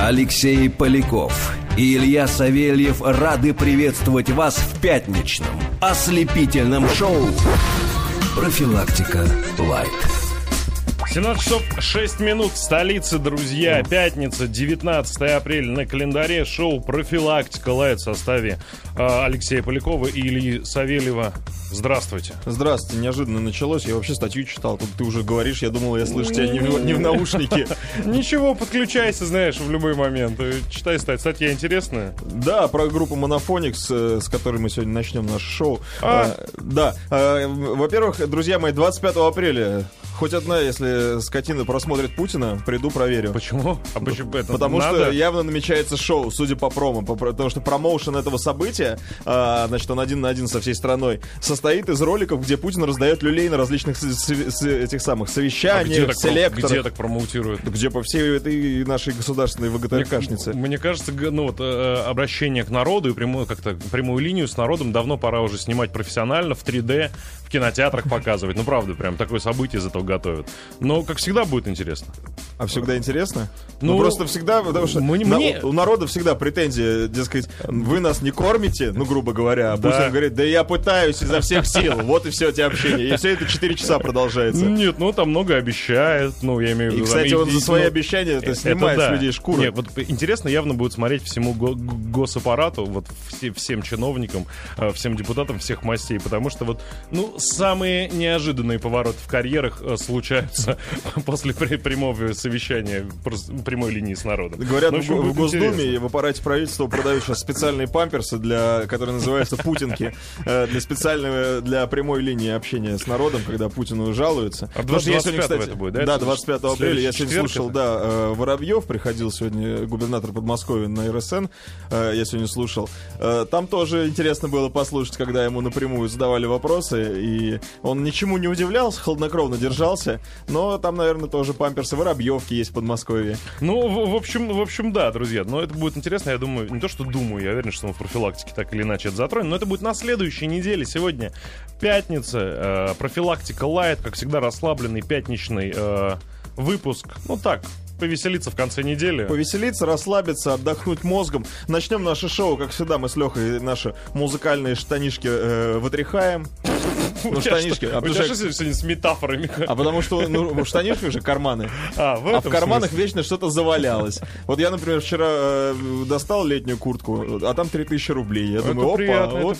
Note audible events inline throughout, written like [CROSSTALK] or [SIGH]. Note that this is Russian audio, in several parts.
Алексей Поляков и Илья Савельев рады приветствовать вас в пятничном ослепительном шоу «Профилактика Лайт». 17 часов 6 минут в столице, друзья. Пятница, 19 апреля на календаре. Шоу «Профилактика Лайт» в составе э, Алексея Полякова и Ильи Савельева. Здравствуйте. Здравствуйте. Неожиданно началось. Я вообще статью читал. Тут ты уже говоришь, я думал, я слышу тебя не в, не в наушнике. [LAUGHS] Ничего, подключайся, знаешь, в любой момент. Читай стать. Статья интересная. Да, про группу Monophonics, э, с которой мы сегодня начнем наше шоу. А. Э, Да. Э, Во-первых, друзья мои, 25 апреля Хоть одна, если скотина просмотрит Путина, приду проверю. Почему? А почему это Потому надо? что явно намечается шоу, судя по промо. по- Потому что промоушен этого события, а, значит, он один на один со всей страной, состоит из роликов, где Путин раздает люлей на различных этих самых А где совещаниях, так, про- селекторах. где так промоутируют? Где по всей этой нашей государственной ВГТРКшнице. Мне кажется, г- ну вот э, обращение к народу и прямую как-то прямую линию с народом давно пора уже снимать профессионально в 3D в кинотеатрах показывать. Ну правда, прям такое событие из этого готовят. Но как всегда будет интересно. А всегда интересно? Ну, Ну, просто всегда, потому что мне- на- мне- у народа всегда претензия, дескать, вы нас не кормите, ну, грубо говоря, а Да. Путин говорит, да я пытаюсь изо всех сил, вот и все эти общения. И все это 4 часа продолжается. Нет, ну там много обещает. Ну, я имею в И, виду. кстати, там, он за свои ну, обещания это снимает с людей шкуру. Нет, вот интересно явно будет смотреть всему госаппарату, вот все- всем чиновникам, э, всем депутатам всех мастей, потому что вот, ну, самые неожиданные повороты в карьерах э, случаются [LAUGHS] после прямого совещания, просто прямой линии с народом. Говорят, Ну, в, общем, в Госдуме интересно. и в аппарате правительства продают сейчас специальные памперсы, для, которые называются путинки, э, для специального, для прямой линии общения с народом, когда Путину жалуются. А Потому что я сегодня, 25-го кстати, это будет, да? Да, Это 25 апреля. Я сегодня слушал, да, э, Воробьев приходил сегодня, губернатор Подмосковья на РСН, э, я сегодня слушал. Э, Там тоже интересно было послушать, когда ему напрямую задавали вопросы, и он ничему не удивлялся, хладнокровно держался, но там, наверное, тоже памперсы Воробьевки есть в Подмосковье. Ну, в, в общем, в общем, да, друзья. Но это будет интересно, я думаю, не то, что думаю, я уверен, что мы в профилактике так или иначе это затронем, но это будет на следующей неделе. Сегодня пятница, э, профилактика лайт, как всегда, расслабленный пятничный э, выпуск. Ну так, повеселиться в конце недели. Повеселиться, расслабиться, отдохнуть мозгом. Начнем наше шоу, как всегда, мы с Лехой наши музыкальные штанишки э, вытряхаем. Ну, штанишки. А потому что- сегодня с метафорами? А потому что ну, в штанишках же карманы. А, в, А в карманах смысле. вечно что-то завалялось. Вот я, например, вчера э, достал летнюю куртку, а там 3000 рублей. Я Это думаю, опа, приятно, вот,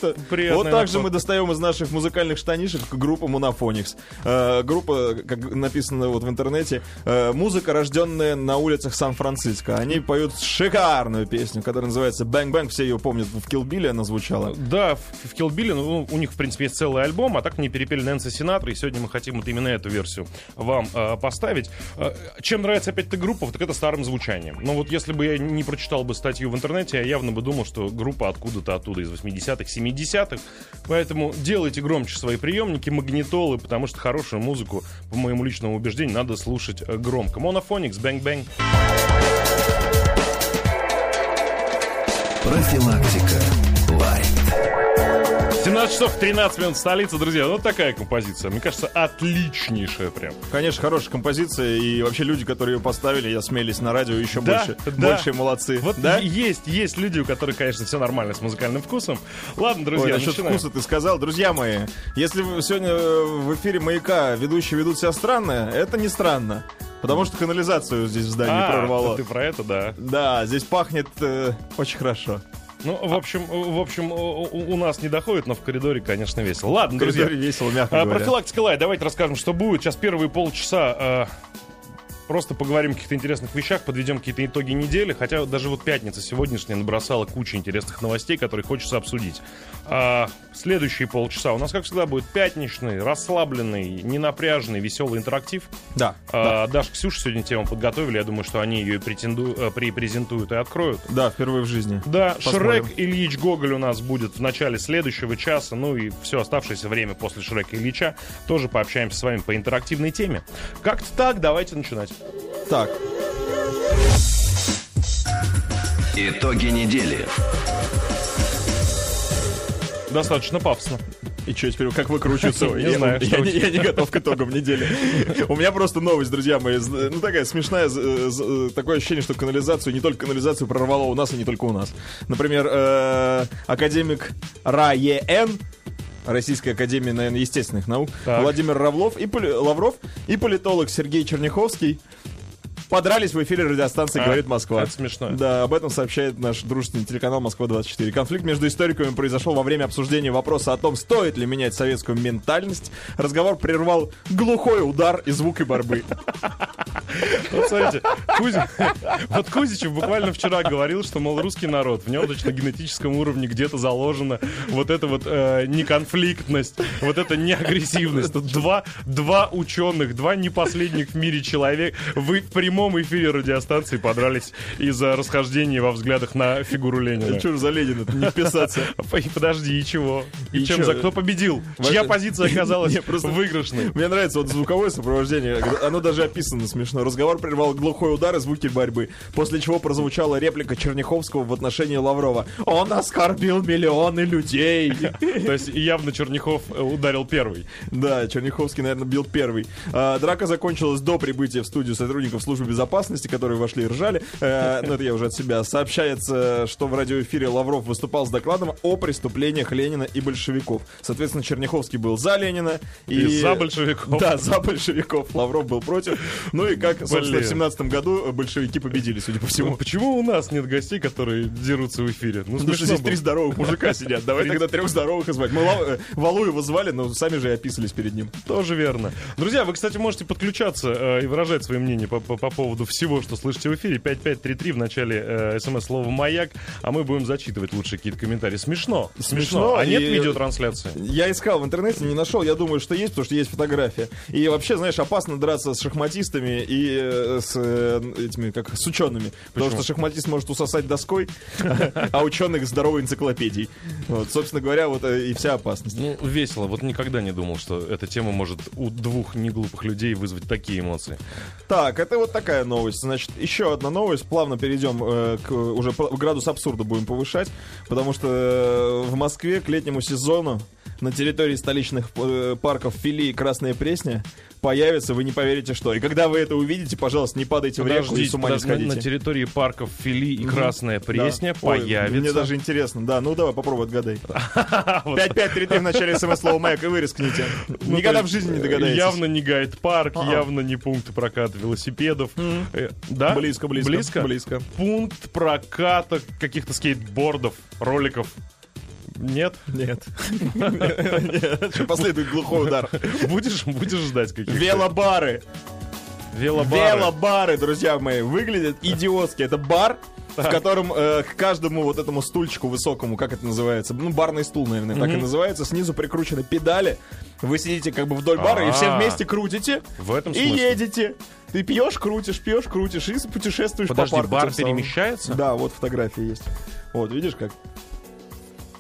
вот так же мы достаем из наших музыкальных штанишек группу Monophonics. Э, группа, как написано вот в интернете, э, музыка, рожденная на улицах Сан-Франциско. Они поют шикарную песню, которая называется «Bang Bang». Все ее помнят, в Килбиле она звучала. Да, в, Bill, ну, у них, в принципе, есть целый альбом, а так не перепели Нэнси Синатра, и сегодня мы хотим вот именно эту версию вам э, поставить. Э, чем нравится опять-то группа, так это старым звучанием. Но вот если бы я не прочитал бы статью в интернете, я явно бы думал, что группа откуда-то оттуда, из 80-х, 70-х. Поэтому делайте громче свои приемники, магнитолы, потому что хорошую музыку, по моему личному убеждению, надо слушать э, громко. Monophonics, Bang Bang. Профилактика Лайт. 17 часов 13 минут столица, друзья. Ну, такая композиция. Мне кажется, отличнейшая прям. Конечно, хорошая композиция, и вообще люди, которые ее поставили, осмелились на радио, еще Да, больше, да. большие молодцы. Вот да? есть, есть люди, у которых, конечно, все нормально с музыкальным вкусом. Ладно, друзья, Ой, насчет начинаем. вкуса ты сказал. Друзья мои, если сегодня э, в эфире «Маяка» ведущие ведут себя странно, это не странно. Потому что канализацию здесь в здании А, прорвало. ты про это, да. Да, здесь пахнет э, очень хорошо. Ну, в общем, в общем, у, нас не доходит, но в коридоре, конечно, весело. Ладно, В друзья. коридоре весело, мягко А, говоря. профилактика лайт. Давайте расскажем, что будет. Сейчас первые полчаса а, просто поговорим о каких-то интересных вещах, подведем какие-то итоги недели. Хотя даже вот пятница сегодняшняя набросала кучу интересных новостей, которые хочется обсудить. А, следующие полчаса у нас, как всегда, будет пятничный, расслабленный, ненапряженный, веселый интерактив. Да, А, Даша, Ксюша сегодня тему подготовили. Я думаю, что они ее и претенду- э, препрезентуют и откроют. да, впервые в жизни. Да, Посмотрим. Шрек Ильич Гоголь у нас будет в начале следующего часа, ну и все оставшееся время после Шрека Ильича тоже пообщаемся с вами по интерактивной теме. Как-то так, давайте начинать. Так, Итоги недели. Достаточно пафосно. И что теперь, как выкручиваться? [LAUGHS] Не Я- знаю, не- тебя. я не готов к итогам недели. У меня просто новость, друзья мои. З- Ну, такая смешная, з- з- такое ощущение, что канализацию, не только канализацию прорвало у нас, и не только у нас. Например, э, академик РАЕН, Российская академия, наверное, естественных наук, Так. Владимир Равлов и Лавров и политолог Сергей Черняховский подрались в эфире радиостанции А, «Говорит Москва». это смешно. Да, об этом сообщает наш дружественный телеканал «Москва-24». Конфликт между историками произошел во время обсуждения вопроса о том, стоит ли менять советскую ментальность. Разговор прервал глухой удар и звук и борьбы. Вот смотрите, Кузя- [LAUGHS] вот Кузичев буквально вчера говорил, что, мол, русский народ, в нем точно на генетическом уровне где-то заложена вот эта вот э, неконфликтность, вот эта неагрессивность. Тут два, два ученых, два не последних в мире человек, вы в прямом эфире радиостанции подрались из-за расхождения во взглядах на фигуру Ленина. Чё ж за Ленина не вписаться? Подожди, и чего? И, И чем за кто победил? Чья позиция оказалась [LAUGHS] выигрышной? Мне нравится вот звуковое сопровождение. Оно даже описано смешно. Разговор прервал глухой удар и звуки борьбы. После чего прозвучала реплика Черняховского в отношении Лаврова. Он оскорбил миллионы людей. [LAUGHS] То есть явно Черняхов э, ударил первый. Да, Черняховский, наверное, бил первый. А, драка закончилась до прибытия в студию сотрудников службы безопасности, которые вошли и ржали. Э, ну, это я уже от себя. Сообщается, что в радиоэфире Лавров выступал с докладом о преступлениях Ленина и большевиков. Соответственно, Черняховский был за Ленина. И, И за большевиков. Да, за большевиков. Лавров был против. Ну и как, собственно, Блин. в семнадцатом году большевики победили, судя по всему. Почему у нас нет гостей, которые дерутся в эфире? Ну, Потому что здесь три здоровых мужика сидят. Давай тогда трех здоровых и звать. Мы Ла- э, Валуева звали, но сами же и описались перед ним. Тоже верно. Друзья, вы, кстати, можете подключаться э, и выражать свое мнение по, по- по поводу всего, что слышите в эфире. 5533 в начале э, смс-слова «Маяк», а мы будем зачитывать лучшие какие-то комментарии. Смешно. Смешно. А нет видеотрансляции? Я искал в интернете, не нашел. Я думаю, что есть, потому что есть фотография. И вообще, знаешь, опасно драться с шахматистами и э, с э, этими, как с учеными. Потому Почему? что шахматист может усосать доской, [LAUGHS] а ученых здоровой энциклопедией. Вот, собственно говоря, вот э, и вся опасность. Ну, весело. Вот никогда не думал, что эта тема может у двух неглупых людей вызвать такие эмоции. Так, это вот такая новость. Значит, еще одна новость. Плавно перейдем э, к уже градус абсурда будем повышать, потому что в Москве к летнему сезону на территории столичных э, парков Фили и Красная Пресня появится, вы не поверите что. И когда вы это увидите, пожалуйста, не падайте в реку и Подождите, с ума не подожди, на, на сходите. территории парков Фили и Красная Пресня Да. Ой, появится. мне даже интересно. Да, ну давай попробуй отгадай. [LAUGHS] Вот 5533 в начале смс-слова «Маяк» и вы рискните. Ну, Никогда в жизни не э, догадаетесь. Явно не гайд-парк, явно не пункт проката велосипедов. Э, Да? Близко, близко. Близко? Близко. Пункт проката каких-то скейтбордов, роликов. Нет? Нет. Последует глухой удар. Будешь, будешь ждать каких-то? Велобары. Велобары. Велобары, друзья мои, выглядят идиотски. Это бар, в котором э, к каждому вот этому стульчику высокому, как это называется, ну, барный стул, наверное, так и называется, снизу прикручены педали. Вы сидите как бы вдоль бара и все А. вместе крутите В этом и едете. Ты пьешь, крутишь, пьешь, крутишь и путешествуешь Подожди, по парку. бар тем самым. перемещается? Да, вот фотография есть. Вот, видишь как?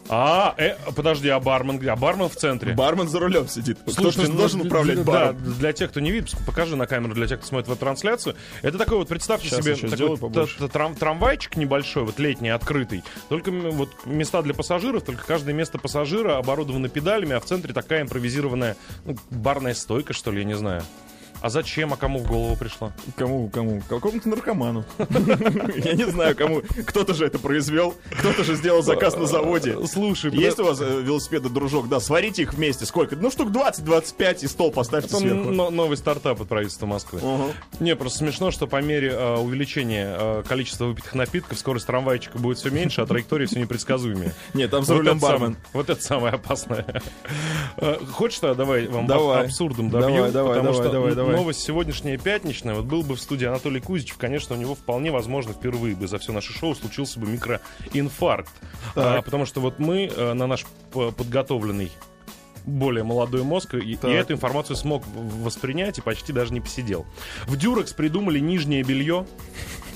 А, э, подожди, а бармен где? А бармен в центре. Бармен за рулем сидит. Слушай, же ну, должен управлять да, баром. для тех, кто не видит, покажи на камеру для тех, кто смотрит вот трансляцию. Это такой вот, представьте Сейчас себе, такой трам- трамвайчик небольшой, вот летний, открытый. Только вот места для пассажиров, только каждое место пассажира оборудовано педалями, а в центре такая импровизированная ну, барная стойка, что ли, я не знаю. А зачем, а кому в голову пришло? Кому, кому? Какому-то наркоману. [LAUGHS] Я не знаю, кому. Кто-то же это произвел, кто-то же сделал заказ на заводе. Слушай, Есть у вас э, велосипеды, дружок? Да, сварите их вместе. Сколько? Ну, штук 20-25 и стол поставьте сверху. но- новый стартап от правительства Москвы. Не, просто смешно, что по мере э, увеличения э, количества выпитых напитков скорость трамвайчика будет все меньше, а траектория все непредсказуемее. Нет, там за Вот рулем бармен. вот это самое опасное. Хочешь, давай вам Давай. аб- абсурдом Давай, добью? давай, давай, давай, н- давай. новость сегодняшняя пятничная. Вот был бы в студии Анатолий Кузичев, конечно, у него вполне возможно впервые бы за все наше шоу случился бы микроинфаркт. А, потому что вот мы э, на наш подготовленный более молодой мозг, и, и Так. эту информацию смог воспринять и почти даже не посидел. В Дюрекс придумали нижнее белье.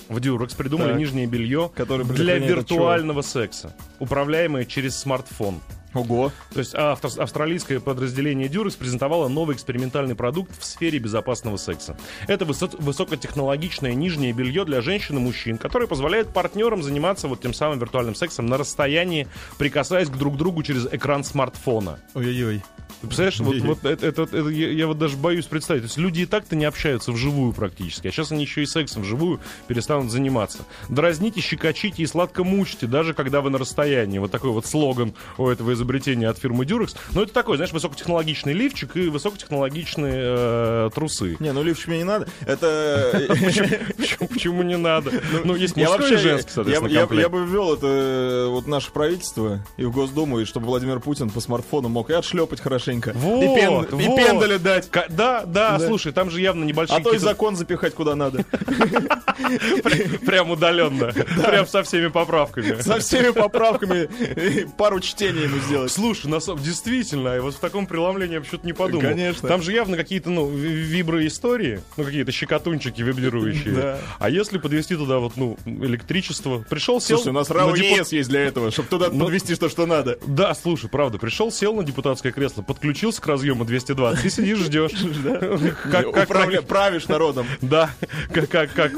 В Дюрекс придумали Так. нижнее белье Которое для чего? виртуального секса, управляемое через смартфон. Ого. То есть австралийское подразделение Durex презентовало новый экспериментальный продукт в сфере безопасного секса. Это высо- высокотехнологичное нижнее белье для женщин и мужчин, которое позволяет партнерам заниматься вот тем самым виртуальным сексом на расстоянии, прикасаясь к друг другу через экран смартфона. Ой-ой-ой. Ты представляешь, вот, вот это, это- это- я, я вот даже боюсь представить. То есть люди и так-то не общаются вживую практически, а сейчас они еще и сексом вживую перестанут заниматься. Дразните, щекочите и сладко мучите, даже когда вы на расстоянии. Вот такой вот слоган у этого изобретения от фирмы Durex. Но это такой, знаешь, высокотехнологичный лифчик и высокотехнологичные э, трусы. Не, ну лифчик мне не надо. Это... [LAUGHS] Почему, не надо? Ну, есть Я мужской и женский, соответственно, я- бы ввел это э, вот наше правительство и в Госдуму, и чтобы Владимир Путин по смартфону мог и отшлепать хорошенько, Вот, и, пен- и вот. пендаля дать. Ка- Да, да, Да. слушай, там же явно небольшие А то и закон запихать куда надо. [LAUGHS] Прям удаленно. Прям со всеми поправками. Со всеми поправками пару чтений ему сделать. Слушай, на самом действительно, и вот в таком преломлении я почему-то не подумал. Конечно. Там же явно какие-то, ну, ви- виброистории, ну, какие-то щекотунчики вибрирующие. А если подвести туда вот, ну, электричество, пришел, сел... Слушай, у нас на РАО есть для этого, чтобы туда Ну, подвести то, что надо. Да, слушай, правда, пришел, сел на депутатское кресло, подключился к разъему 220 и сидишь, ждешь. [LAUGHS] Правишь народом. [LAUGHS] да, как,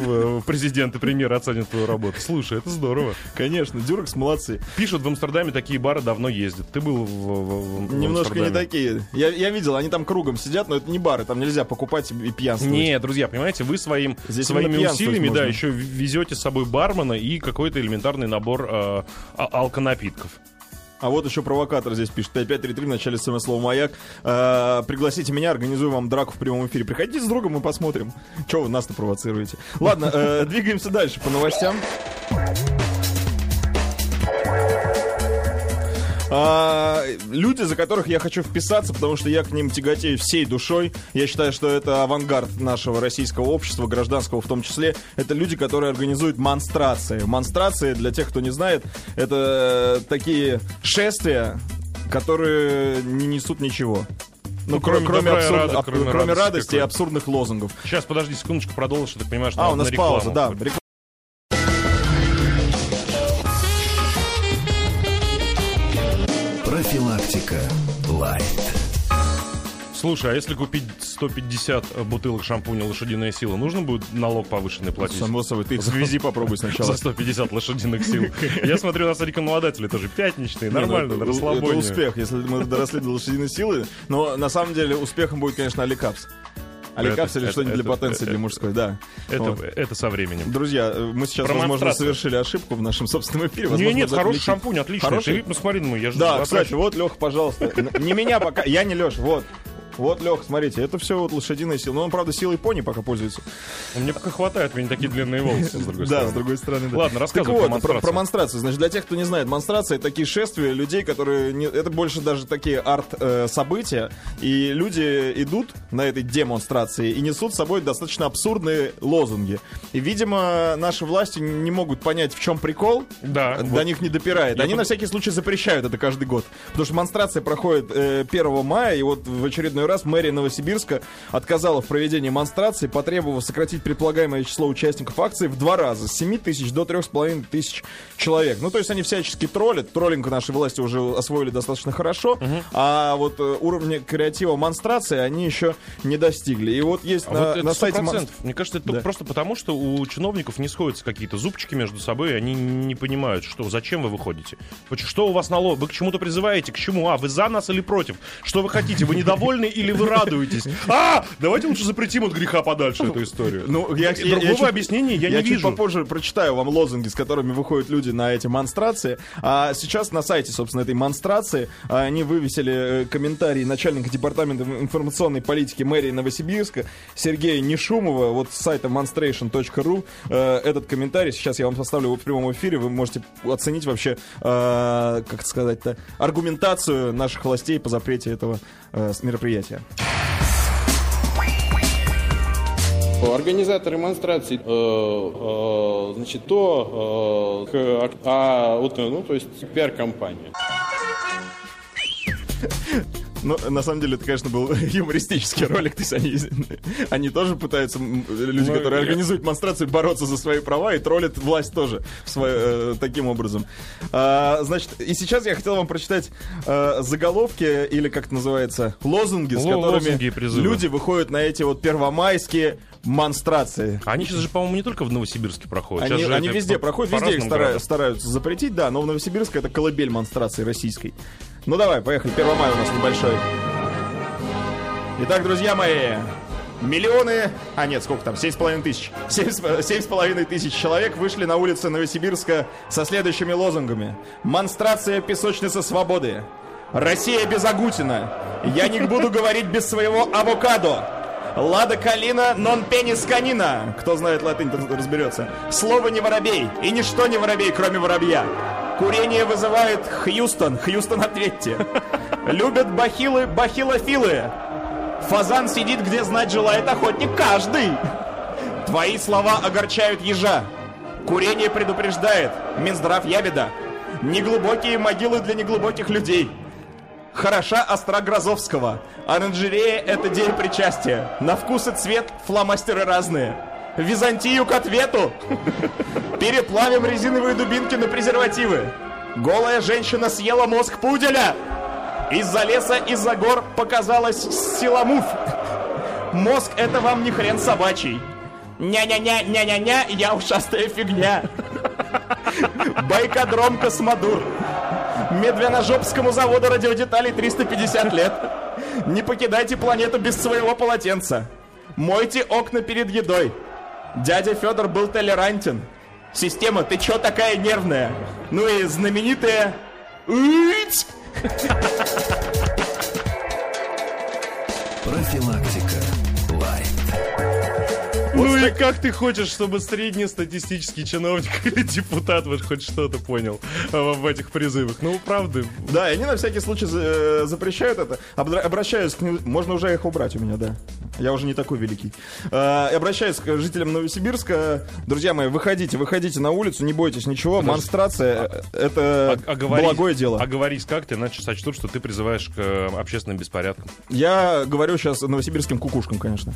президент и премьер оценят твою работу. Слушай, это здорово. Конечно, Дюрекс молодцы. Пишут, в Амстердаме такие бары давно ездят. Ты был в, Немножко не такие. Я, видел, они там кругом сидят, но это не бары, там нельзя покупать и пьянствовать. Не, друзья, понимаете, вы своим, своими усилиями, да, еще везете с собой бармена и какой-то элементарный набор э, а- алконапитков. А вот еще провокатор здесь пишет. 5533 в начале смс-слова «Маяк». Э, пригласите меня, организую вам драку в прямом эфире. Приходите с другом, мы посмотрим. Че вы нас-то провоцируете? Ладно, э, двигаемся дальше по новостям. А, люди, за которых я хочу вписаться, потому что я к ним тяготею всей душой. Я считаю, что это авангард нашего российского общества, гражданского в том числе. Это люди, которые организуют монстрации. Монстрации, для тех, кто не знает, это э, такие шествия, которые не несут ничего. Ну, Ну, кроме, кроме абсурд- рада- кроме кроме радости и абсурдных лозунгов. Сейчас, подожди секундочку, продолжишь, так понимаю, что А, у нас на пауза, да. Профилактика. Лайт. Слушай, а если купить 150 бутылок шампуня «Лошадиная сила», нужно будет налог повышенный платить? Само собой, ты их свези попробуй сначала. За 150 лошадиных сил. Я смотрю, у нас рекламодатели тоже пятничные, ну, нормально, на расслабоне. Это успех, если мы доросли до лошадиной силы. Но на самом деле успехом будет, конечно, Аликапс. Аликапс или что-нибудь для потенции, для мужской, да. Это, это со временем. Друзья, э, мы сейчас, возможно, совершили ошибку в нашем собственном эфире. Нет, это хороший шампунь, отлично. Хороший? Ты посмотри на меня, я же Да, кстати, вот, Лех, пожалуйста. Не меня пока. Я не Леша, вот. Вот, Лех, смотрите, это все вот лошадиная сила. Но он, правда, силой пони пока пользуется. Мне пока хватает, у меня такие длинные волосы, с другой Да, стороны. с другой стороны, да. Ладно, рассказывай вот, про монстрацию. Про, монстрацию. Значит, для тех, кто не знает, монстрация — это такие шествия людей, которые... Не, это больше даже такие арт-события. и люди идут на этой демонстрации и несут с собой достаточно абсурдные лозунги. И, видимо, наши власти не могут понять, в чем прикол. Да, До вот. них не допирает. Я Они под- на всякий случай запрещают это каждый год. Потому что монстрация проходит э, 1 мая, и вот в очередной раз мэрия Новосибирска отказала в проведении монстрации, потребовав сократить предполагаемое число участников акции в два раза, с 7 тысяч до 3,5 тысяч человек. Ну, то есть они всячески троллят. Троллинг наши власти уже освоили достаточно хорошо, а вот э, уровня креатива монстрации они еще не достигли. И вот есть А на, вот на сайте... 100%. монст- Мне кажется, это Да. просто потому, что у чиновников не сходятся какие-то зубчики между собой, они не понимают, что, зачем вы выходите. Что у вас налог? Вы к чему-то призываете? К чему? А, вы за нас или против? Что вы хотите? Вы недовольны или вы радуетесь? А, давайте лучше запретим от греха подальше эту историю. Ну, я, другого чуть- объяснения я, не чуть вижу. попозже прочитаю вам лозунги, с которыми выходят люди на эти монстрации. А сейчас на сайте, собственно, этой монстрации а, они вывесили э, комментарий начальника департамента информационной политики мэрии Новосибирска Сергея Нешумова вот с сайта monstration.ru. Э, Этот комментарий сейчас я вам составлю его в прямом эфире. Вы можете оценить вообще, э, как это сказать-то, аргументацию наших властей по запрете этого э, мероприятия. Организаторы демонстрации, э, э, значит, то, э, к- а, вот, ну, то есть пиар-компания. Ну, на самом деле, это, конечно, был [LAUGHS] юмористический ролик. То есть они, они тоже пытаются, люди, Ну, которые я- организуют монстрации, бороться за свои права и троллят власть тоже свое- э, таким образом. А, значит, и сейчас я хотел вам прочитать э, заголовки, или как это называется, лозунги, с Ло- которыми лозунги люди выходят на эти вот первомайские монстрации. Они сейчас же, по-моему, не только в Новосибирске проходят. Они, они везде по- проходят, по везде их стара- стараются запретить, да, но в Новосибирске это колыбель монстрации российской. Ну давай, поехали, 1 мая у нас небольшой. Итак, друзья мои, миллионы, а нет, сколько там, 7,5 тысяч. 7,5 тысяч человек вышли на улицы Новосибирска со следующими лозунгами. Монстрация песочницы свободы. Россия без Агутина. Я не буду говорить без своего авокадо. Лада калина, нон пенис канина. Кто знает латынь, тот разберется. Слово не воробей, и ничто не воробей, кроме воробья. Курение вызывает Хьюстон. Хьюстон, ответьте. Любят бахилы, бахилофилы. Фазан сидит, где знать желает охотник каждый. Твои слова огорчают ежа. Курение предупреждает. Минздрав ябеда. Неглубокие могилы для неглубоких людей. Хороша остра Грозовского. Оранжерея — это день причастия. На вкус и цвет фломастеры разные. Византию к ответу. Переплавим резиновые дубинки на презервативы. Голая женщина съела мозг пуделя. Из-за леса, из-за гор показалась силамуф. Мозг — это вам не хрен собачий. Ня-ня-ня, ня-ня-ня, я ушастая фигня. Байкодром Космодур. Медвяножопскому заводу радиодеталей 350 лет. Не покидайте планету без своего полотенца. Мойте окна перед едой. Дядя Федор был толерантен. Система, ты чё такая нервная? Ну и знаменитая... Уить! Профилактика. Лайт. Ну и как ты хочешь, чтобы среднестатистический чиновник [LAUGHS] или депутат вот хоть что-то понял в этих призывах? Ну, правда, Да, и они на всякий случай э, запрещают это. Обращаюсь к... ним- Можно уже их убрать у меня, да. Я уже не такой великий. Э, и обращаюсь к жителям Новосибирска. Друзья мои, выходите, выходите на улицу, не бойтесь ничего. Монстрация — э, это а- оговорись- благое дело. Оговорись как ты, иначе сочтут, что ты призываешь к э, общественным беспорядкам. Я говорю сейчас новосибирским кукушкам, конечно.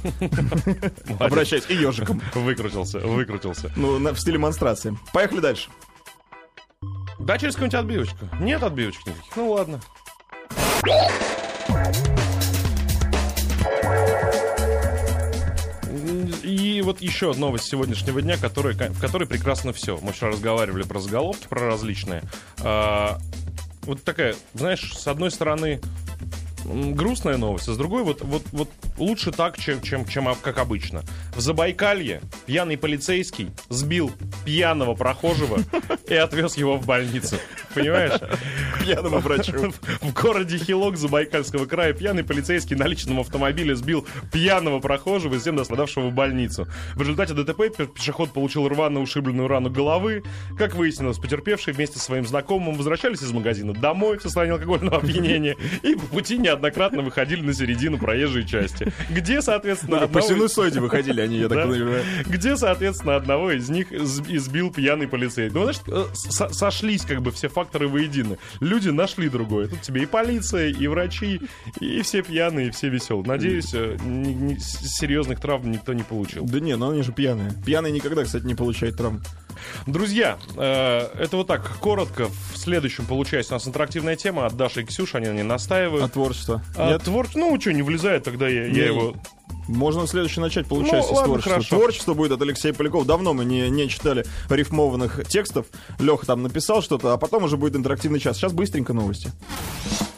[LAUGHS] Обращаюсь. И ежикам. Выкрутился, выкрутился. Ну, в стиле монстрации. Поехали дальше. Да, через какую-нибудь отбивочку. Нет отбивочек никаких. Ну ладно. И вот еще новость сегодняшнего дня, которая, в которой прекрасно все. Мы вчера разговаривали про заголовки, про различные. А, вот такая, знаешь, с одной стороны грустная новость, а с другой вот, вот, вот лучше так, чем, чем, чем как обычно. В Забайкалье пьяный полицейский сбил пьяного прохожего [LAUGHS] и отвез его в больницу. Понимаешь? Пьяному врачу. В городе Хилок Забайкальского края пьяный полицейский на личном автомобиле сбил пьяного прохожего и всем пострадавшего в больницу. В результате ДТП пе- пешеход получил рваную ушибленную рану головы. Как выяснилось, потерпевшие вместе со своим знакомым возвращались из магазина домой в состоянии алкогольного опьянения и по пути неоднократно выходили на середину проезжей части. Где, соответственно, По одного из- синусоиде выходили они, я так понимаю. Где, соответственно, одного из них из- избил пьяный полицейский. Ну, знаешь, э, со- сошлись как бы все факторы воедино. Люди нашли другое. Тут тебе и полиция, и врачи, и все пьяные, и все веселые. Надеюсь, э, ни- ни- серьезных травм никто не получил. Да не, ну они же пьяные. Пьяные никогда, кстати, не получают травм. Друзья, э, это вот так коротко. В следующем получается у нас интерактивная тема от Даши и Ксюши. Они ней настаивают. А творчество? А Нет? твор- Ну, что, не влезает, тогда я, я Не, его... Можно в следующий начать получать Ну, ладно, творчества. хорошо. Творчество будет от Алексея Полякова. Давно мы не, не читали рифмованных текстов. Леха там написал что-то, а потом уже будет интерактивный час. Сейчас быстренько новости.